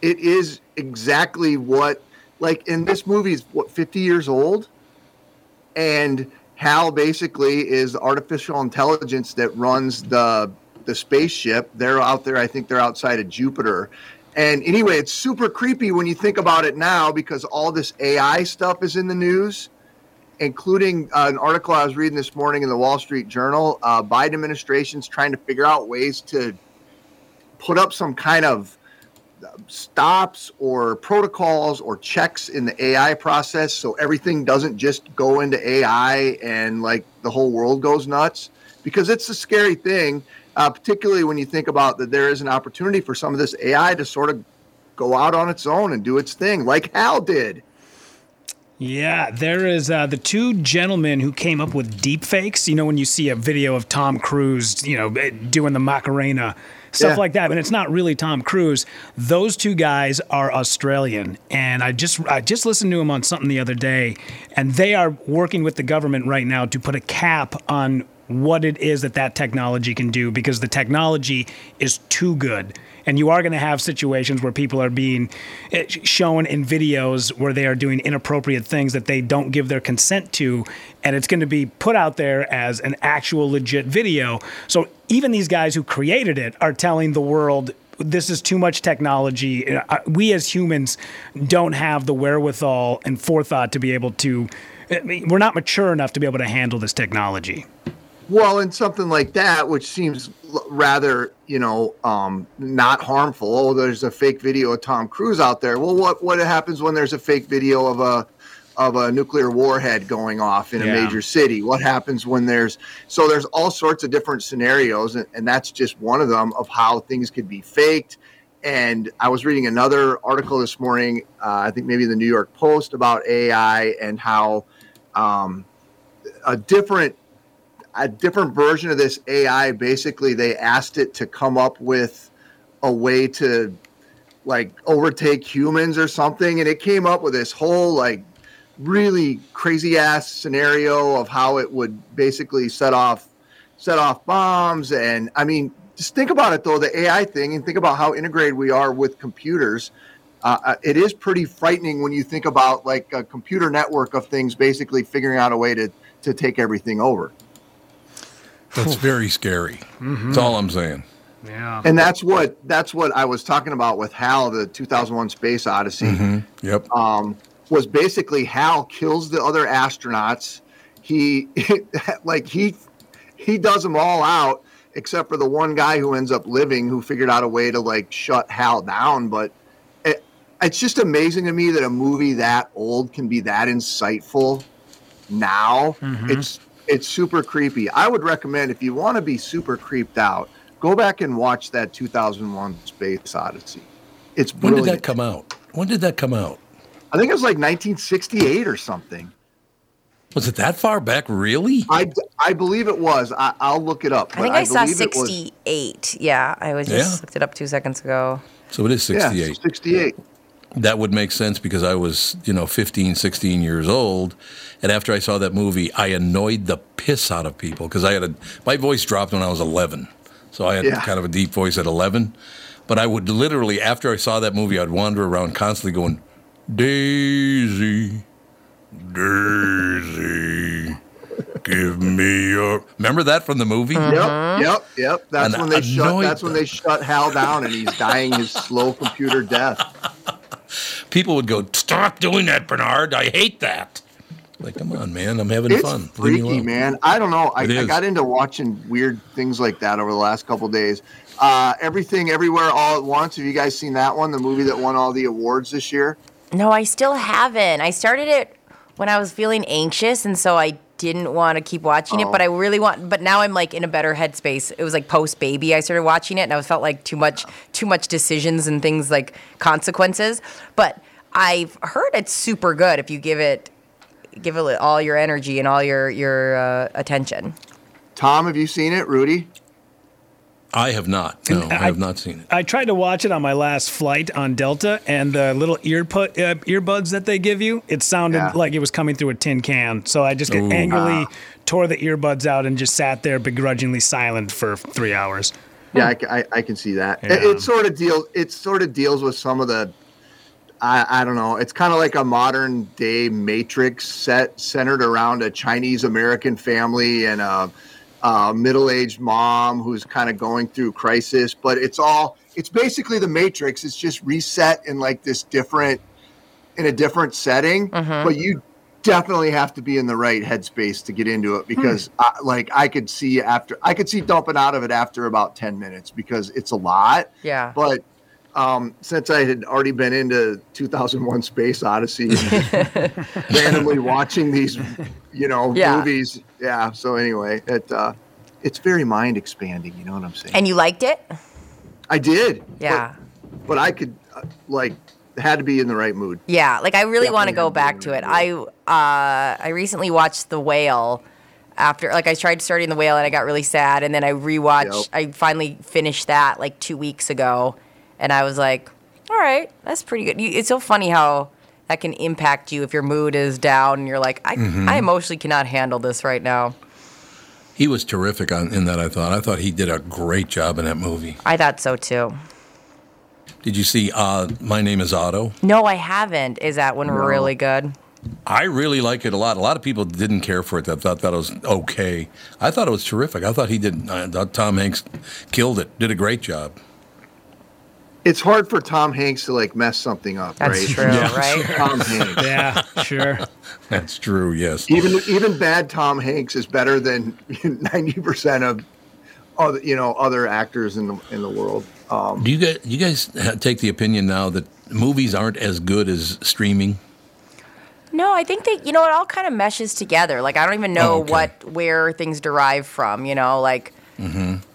It is exactly what, like, in this movie is what 50 years old, and HAL basically is the artificial intelligence that runs the the spaceship. They're out there. I think they're outside of Jupiter. And anyway, it's super creepy when you think about it now because all this AI stuff is in the news including uh, an article I was reading this morning in the Wall Street Journal. Uh, Biden administration's trying to figure out ways to put up some kind of stops or protocols or checks in the AI process so everything doesn't just go into AI and like the whole world goes nuts because it's a scary thing, uh, particularly when you think about that there is an opportunity for some of this AI to sort of go out on its own and do its thing, like Hal did. Yeah, there is uh, the two gentlemen who came up with deepfakes. You know, when you see a video of Tom Cruise, you know, eh, doing the Macarena, stuff Yeah. like that, but it's not really Tom Cruise. Those two guys are Australian, and I just I just listened to them on something the other day, and they are working with the government right now to put a cap on what it is that that technology can do because the technology is too good and you are going to have situations where people are being eh, shown in videos where they are doing inappropriate things that they don't give their consent to and it's going to be put out there as an actual legit video. So even these guys who created it are telling the world this is too much technology. Uh, we as humans don't have the wherewithal and forethought to be able to mean, we're not mature enough to be able to handle this technology Well, and something like that, which seems rather, you know, um, not harmful. Oh, there's a fake video of Tom Cruise out there. Well, what what happens when there's a fake video of a of a nuclear warhead going off in a major city? What happens when there's so there's all sorts of different scenarios, and, and that's just one of them of how things could be faked. And I was reading another article this morning, uh, I think maybe the New York Post about AI and how um, a different a different version of this AI. Basically, they asked it to come up with a way to like overtake humans or something, and it came up with this whole like really crazy ass scenario of how it would basically set off set off bombs and I mean just think about it though the AI thing and think about how integrated we are with computers. Uh, uh, it is pretty frightening when you think about like a computer network of things basically figuring out a way to to take everything over. That's very scary. That's all I'm saying. Yeah. And that's what that's what I was talking about with Hal, the 2001 Space Odyssey. Mhm. Yep. Um, was basically Hal kills the other astronauts. He like he he does them all out except for the one guy who ends up living, who figured out a way to like shut Hal down. But it, it's just amazing to me that a movie that old can be that insightful now. Mhm. It's it's super creepy. I would recommend if you want to be super creeped out, go back and watch that 2001 Space Odyssey. It's When brilliant. did that come out? When did that come out? I think it was like 1968 or something. Was it that far back? Really? I, I believe it was. I, I'll look it up. I think I, saw believe it was- 68. Yeah, I was just Yeah? looked it up two seconds ago. So it is Yeah, 68. 68. That would make sense because I was, you know, 15, 16 years old. And after I saw that movie, I annoyed the piss out of people because I had a, my voice dropped when I was 11. So I had Yeah. kind of a deep voice at 11. But I would literally, after I saw that movie, I'd wander around constantly going, Daisy, Daisy, give me your. Remember that from the movie? Yep, yep, yep. That's And when they shut. That's when they shut Hal down, and he's dying his slow computer death. People would go, Stop doing that, Barnard. I hate that. Like, come on, man. I'm having It's fun. Leave me freaky, alone. man. I don't know. I, I got into watching weird things like that over the last couple days. Uh, Everything, everywhere, all at once. Have you guys seen that one? The movie that won all the awards this year. No, I still haven't. I started it when I was feeling anxious, and so I didn't want to keep watching it. Oh. But I really want. But now I'm like in a better headspace. It was like post baby. I started watching it, and I felt like too much, too much decisions and things like consequences. But I've heard it's super good if you give it, give it all your energy and all your your uh, attention. Tom, have you seen it? Rudy? I have not. No, I, I- have not seen it. I tried to watch it on my last flight on Delta, and the little ear put, uh, earbuds that they give you, it sounded Yeah. like it was coming through a tin can. So I just Ooh. angrily tore the earbuds out and just sat there begrudgingly silent for three hours. Yeah, I, I, I can see that. It, Yeah. it sort of deals. It sort of deals with some of the. I, I don't know. It's kind of like a modern day Matrix set centered around a Chinese American family and a, a middle aged mom who's kind of going through crisis. But it's all. It's basically the Matrix. It's just reset in like this different, in a different setting. Mm-hmm. But you definitely have to be in the right headspace to get into it because hmm. I, like I could see after I could see dumping out of it after about 10 minutes because it's a lot. Yeah. But um, since I had already been into 2001 Space Odyssey, and randomly watching these, you know, Yeah. movies. Yeah. So anyway, it, uh, it's very mind expanding. You know what I'm saying? And you liked it? I did. Yeah. But, but I could, uh, like, had to be in the right mood. Yeah, like I really want to go back to it. I uh, I recently watched The Whale after like I tried starting The Whale and I got really sad and then I rewatched Yep. I finally finished that like 2 weeks ago and I was like, "All right, that's pretty good." You, it's so funny how that can impact you if your mood is down and you're like, "I Mhm. I emotionally cannot handle this right now." He was terrific on, in that, I thought. I thought he did a great job in that movie. I thought so too. Did you see uh, My Name is Otto? No, I haven't. Is that one No. really good? I really like it a lot. A lot of people didn't care for it. That thought that was okay. I thought it was terrific. I thought he did. I thought Tom Hanks killed it. Did a great job. It's hard for Tom Hanks to like mess something up, That's right? true, Yeah, right? Tom Hanks. Yeah, sure. That's true. Yes. Even even bad Tom Hanks is better than ninety percent of other you know other actors in the in the world. Um, Do you guys, you guys take the opinion now that movies aren't as good as streaming? No, I think that you know it all kind of meshes together. Like I don't even know Oh, okay. what where things derive from. You know, like.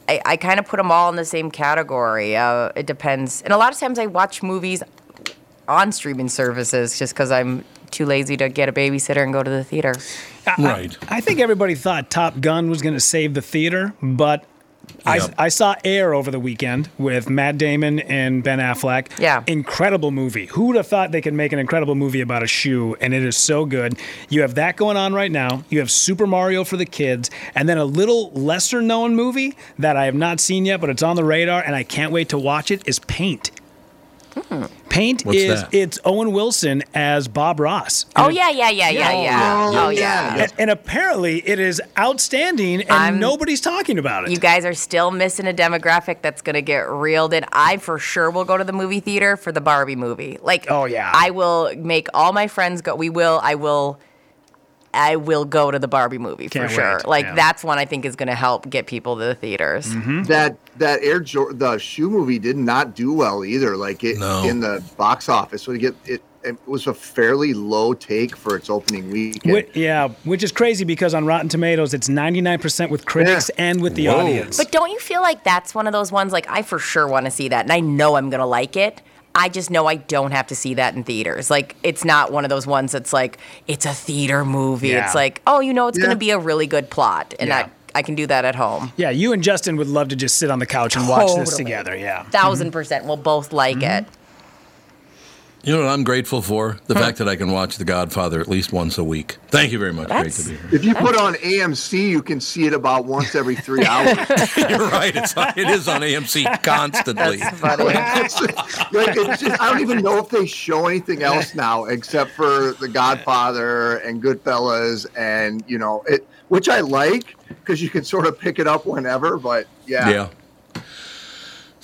I, I kind of put them all in the same category. Uh, it depends, and a lot of times I watch movies on streaming services just because I'm too lazy to get a babysitter and go to the theater. I- I- I think everybody thought Top Gun was going to save the theater, but I, Yep. I saw Air over the weekend with Matt Damon and Ben Affleck. Yeah. Incredible movie. Who would have thought they could make an incredible movie about a shoe? And it is so good. You have that going on right now. You have Super Mario for the kids. And then a little lesser known movie that I have not seen yet, but it's on the radar and I can't wait to watch it is Paint. Paint What's is that? it's Owen Wilson as Bob Ross. Oh yeah, yeah, yeah, yeah, oh, yeah. Oh yeah. And, and apparently it is outstanding and I'm- nobody's talking about it. You guys are still missing a demographic that's going to get reeled in. I for sure will go to the movie theater for the Barbie movie. Like, Oh, yeah. I will make all my friends go. We will. I will. I will go to the Barbie movie Can't for sure. wait. Like Yeah. that's one I think is going to help get people to the theaters. Mm-hmm. That that Air Jor- the shoe movie did not do well either. Like it No. in the box office. So to get it, it was a fairly low take for its opening weekend. Whi- yeah, which is crazy because on Rotten Tomatoes it's 99% with critics and with the Whoa. audience. But don't you feel like that's one of those ones like I for sure want to see that and I know I'm going to like it. I just know I don't have to see that in theaters. Like it's not one of those ones that's like it's a theater movie. Yeah. It's like, oh, you know it's going to be a really good plot and Yeah. I I can do that at home. yeah, you and Justin would love to just sit on the couch and watch this together. Yeah. 1000 percent we'll both like mm-hmm. it. You know what I'm grateful for? The fact that I can watch The Godfather at least once a week. Thank you very much. That's- Great to be here. if you put on AMC, you can see it about once every three hours. You're right. It's it is on AMC constantly. That's funny. It's like, it's just, I don't even know if they show anything else now except for The Godfather and Goodfellas, and you know it, which I like because you can sort of pick it up whenever. But yeah, Yeah.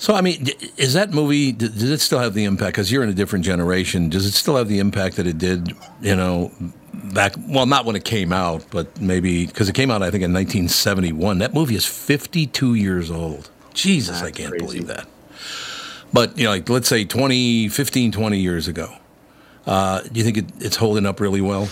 So I mean, is that movie? Does it still have the impact? Because you're in a different generation. Does it still have the impact that it did? You know, back. Well, not when it came out, but maybe because it came out, I think, in 1971. That movie is 52 years old. Jesus, I can't crazy. believe that. But you know, like let's say 20, 15, 20 years ago. Uh, do you think it, it's holding up really well?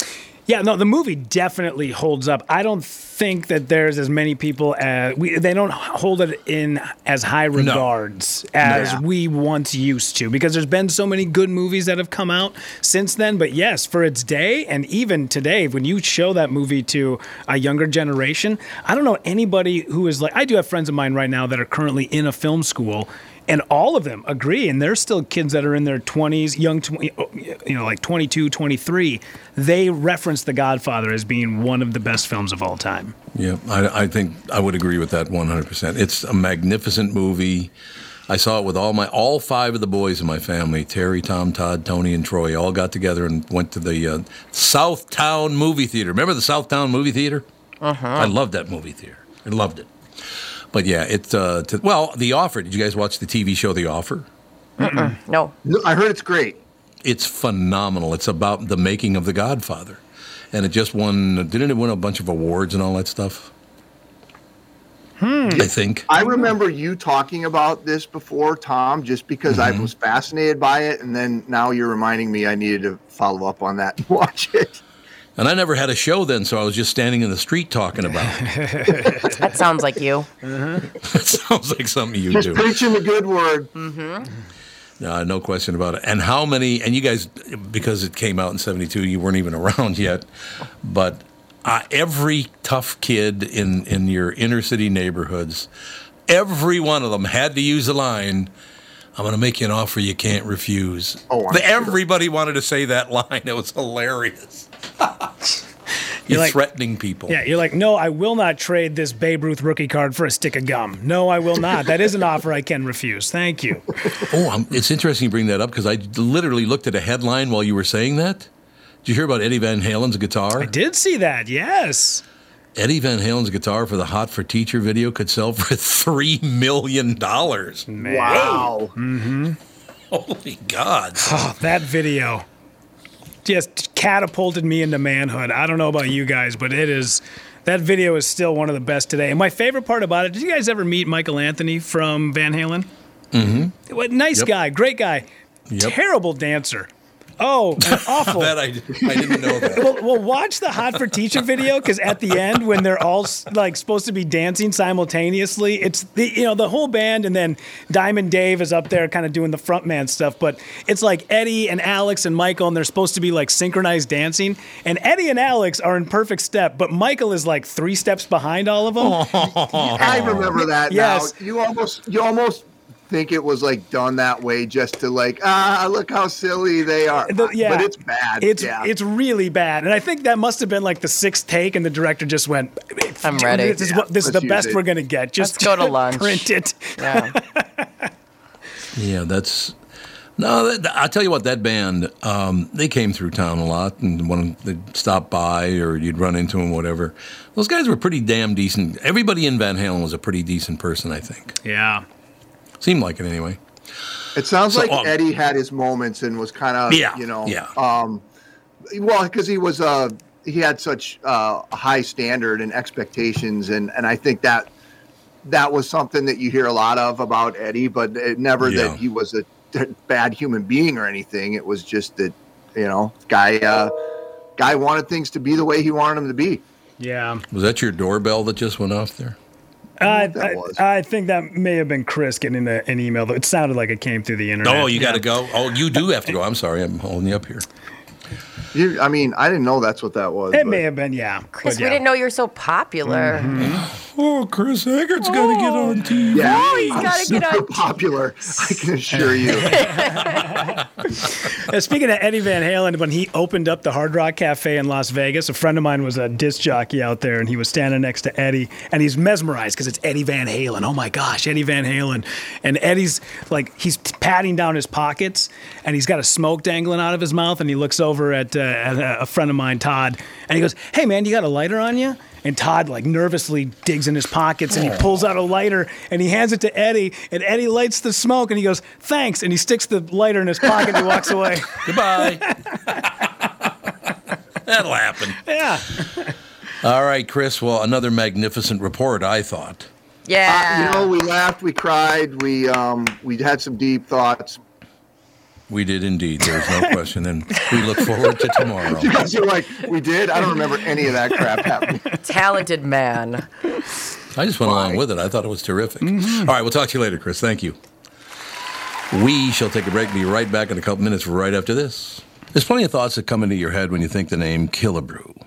Yeah, no, the movie definitely holds up. I don't think that there's as many people as we they don't hold it in as high regards as Yeah. we once used to because there's been so many good movies that have come out since then. But yes, for its day and even today, when you show that movie to a younger generation, I don't know anybody who is like I do have friends of mine right now that are currently in a film school and all of them agree and there's still kids that are in their 20s young tw- you know like 22 23 they reference the godfather as being one of the best films of all time Yeah, I, I think I would agree with that 100%. It's a magnificent movie. I saw it with all my all five of the boys in my family Terry, Tom, Todd, Tony, and Troy all got together and went to the uh, Southtown movie theater. Remember the Southtown movie theater? Uh-huh. I loved that movie theater. I loved it. But yeah, it's Uh, to, well, The Offer. Did you guys watch the TV show The Offer? No. No, I heard it's great. It's phenomenal. It's about the making of The Godfather, and it just won. Didn't it win a bunch of awards and all that stuff? I think. I remember you talking about this before, Tom, just because I Mm-hmm. was fascinated by it, and then now you're reminding me I needed to follow up on that and watch it. And I never had a show then, so I was just standing in the street talking about it. That sounds like you. That sounds like something you Just do. preaching the good word. No, no question about it. And how many, and you guys, because it came out in 72, you weren't even around yet, but uh, every tough kid in, in your inner city neighborhoods, every one of them had to use the line, I'm going to make you an offer you can't refuse. Oh, I'm The- sure. Everybody wanted to say that line. It was hilarious. You're like- threatening people. yeah you're like no i will not trade this babe ruth rookie card for a stick of gum no i will not that is an offer i can refuse thank you Oh, I'm, it's interesting you bring that up because I literally looked at a headline while you were saying that. Did you hear about Eddie Van Halen's guitar? i did see that yes Eddie Van Halen's guitar for the Hot for Teacher video could sell for three million dollars. Wow. Mm-hmm. Holy God! oh, that video just catapulted me into manhood i don't know about you guys but it is that video is still one of the best today and my favorite part about it did you guys ever meet michael anthony from van halen mm-hmm. what nice Yep. guy great guy Yep. terrible dancer Oh, awful. that I, I didn't know that. well, well, watch the Hot for Teacher video because at the end, when they're all like supposed to be dancing simultaneously, it's the you know the whole band, and then Diamond Dave is up there kind of doing the frontman stuff. But it's like Eddie and Alex and Michael, and they're supposed to be like synchronized dancing. And Eddie and Alex are in perfect step, but Michael is like three steps behind all of them. I remember that. Yes. Now. You almost you almost think it was like done that way just to like ah look how silly they are. The- yeah, But it's bad. It's yeah. it's really bad, and I think that must have been like the sixth take, and the director just went, I'm ready. This is, what, this is the best it. we're gonna get. Just Let's go to lunch." Print it. Yeah. Yeah, that's no. That, I'll tell you what. That band, um, they came through town a lot, and when they'd stop by or you'd run into them, whatever. Those guys were pretty damn decent. Everybody in Van Halen was a pretty decent person, I think. Yeah. Seemed like it anyway. It sounds So, like um, Eddie had his moments and was kind of, Yeah, you know, yeah. um, well, because he was, uh, he had such uh, a high standard and expectations, and and I think that that was something that you hear a lot of about Eddie, but it, never Yeah. that he was a bad human being or anything. It was just that, you know, guy, uh, guy wanted things to be the way he wanted them to be. Yeah. Was that your doorbell that just went off there? I, that I, was. I think that may have been Chris getting a, an email. Though it sounded like it came through the internet. Oh, you got to Yeah. go. Oh, you do have to go. I'm sorry, I'm holding you up here. You, I mean, I didn't know that's what that was. It but- may have been, yeah. Chris, But we didn't know you were so popular. Mm-hmm. Mm-hmm. Oh, Chris Egert's got to get on TV. Yeah, Oh, he's I'm gotta get super on- popular. I can assure you. Uh, speaking of Eddie Van Halen, when he opened up the Hard Rock Cafe in Las Vegas, a friend of mine was a disc jockey out there, and he was standing next to Eddie, and he's mesmerized because it's Eddie Van Halen. Oh my gosh, Eddie Van Halen! And Eddie's like he's patting down his pockets, and he's got a smoke dangling out of his mouth, and he looks over at, uh, at a- a friend of mine, Todd, and he goes, "Hey man, you got a lighter on you?" And Todd like nervously digs in his pockets and he pulls out a lighter and he hands it to Eddie and Eddie lights the smoke and he goes thanks and he sticks the lighter in his pocket and he walks away. Goodbye. That'll happen. Yeah. All right, Chris. Well, another magnificent report, I thought. Yeah. Uh, you know, we laughed, we cried, we um, we had some deep thoughts. We did indeed. There's no question. And we look forward to tomorrow. You guys are like, we did. I don't remember any of that crap happening. Talented man. I just went along with it. I thought it was terrific. Mm-hmm. All right, we'll talk to you later, Chris. Thank you. We shall take a break. Be right back in a couple minutes right after this. There's plenty of thoughts that come into your head when you think the name Killebrew.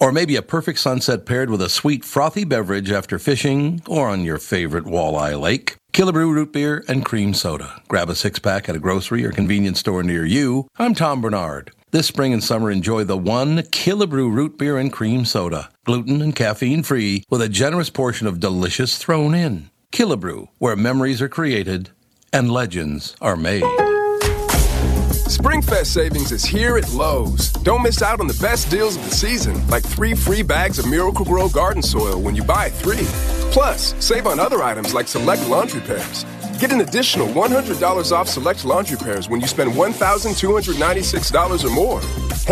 Or maybe a perfect sunset paired with a sweet, frothy beverage after fishing or on your favorite walleye lake. Killebrew root beer and cream soda. Grab a six pack at a grocery or convenience store near you. I'm Tom Barnard. This spring and summer, enjoy the one Killebrew root beer and cream soda, gluten and caffeine free, with a generous portion of delicious thrown in. Killebrew, where memories are created and legends are made. Springfest savings is here at Lowe's. Don't miss out on the best deals of the season, like three free bags of Miracle-Gro garden soil when you buy three. Plus, save on other items like select laundry pairs. Get an additional $100 off select laundry pairs when you spend $1,296 or more.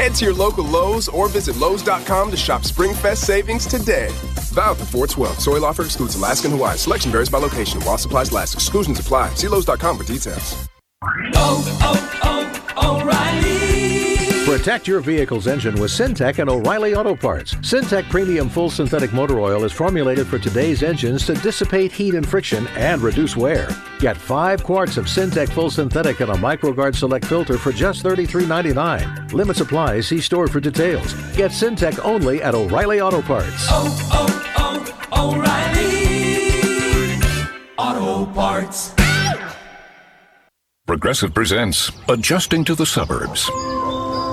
Head to your local Lowe's or visit Lowe's.com to shop Springfest savings today. Valid for 412. Soil offer excludes Alaska and Hawaii. Selection varies by location. While supplies last, exclusions apply. See Lowe's.com for details. Oh, oh, oh. Protect your vehicle's engine with Syntec and O'Reilly Auto Parts. Syntec Premium Full Synthetic Motor Oil is formulated for today's engines to dissipate heat and friction and reduce wear. Get 5 quarts of Syntec Full Synthetic and a MicroGard Select filter for just $33.99. Limit supply. See store for details. Get Syntec only at O'Reilly Auto Parts. Oh, oh, oh, O'Reilly Auto Parts. Progressive presents Adjusting to the Suburbs.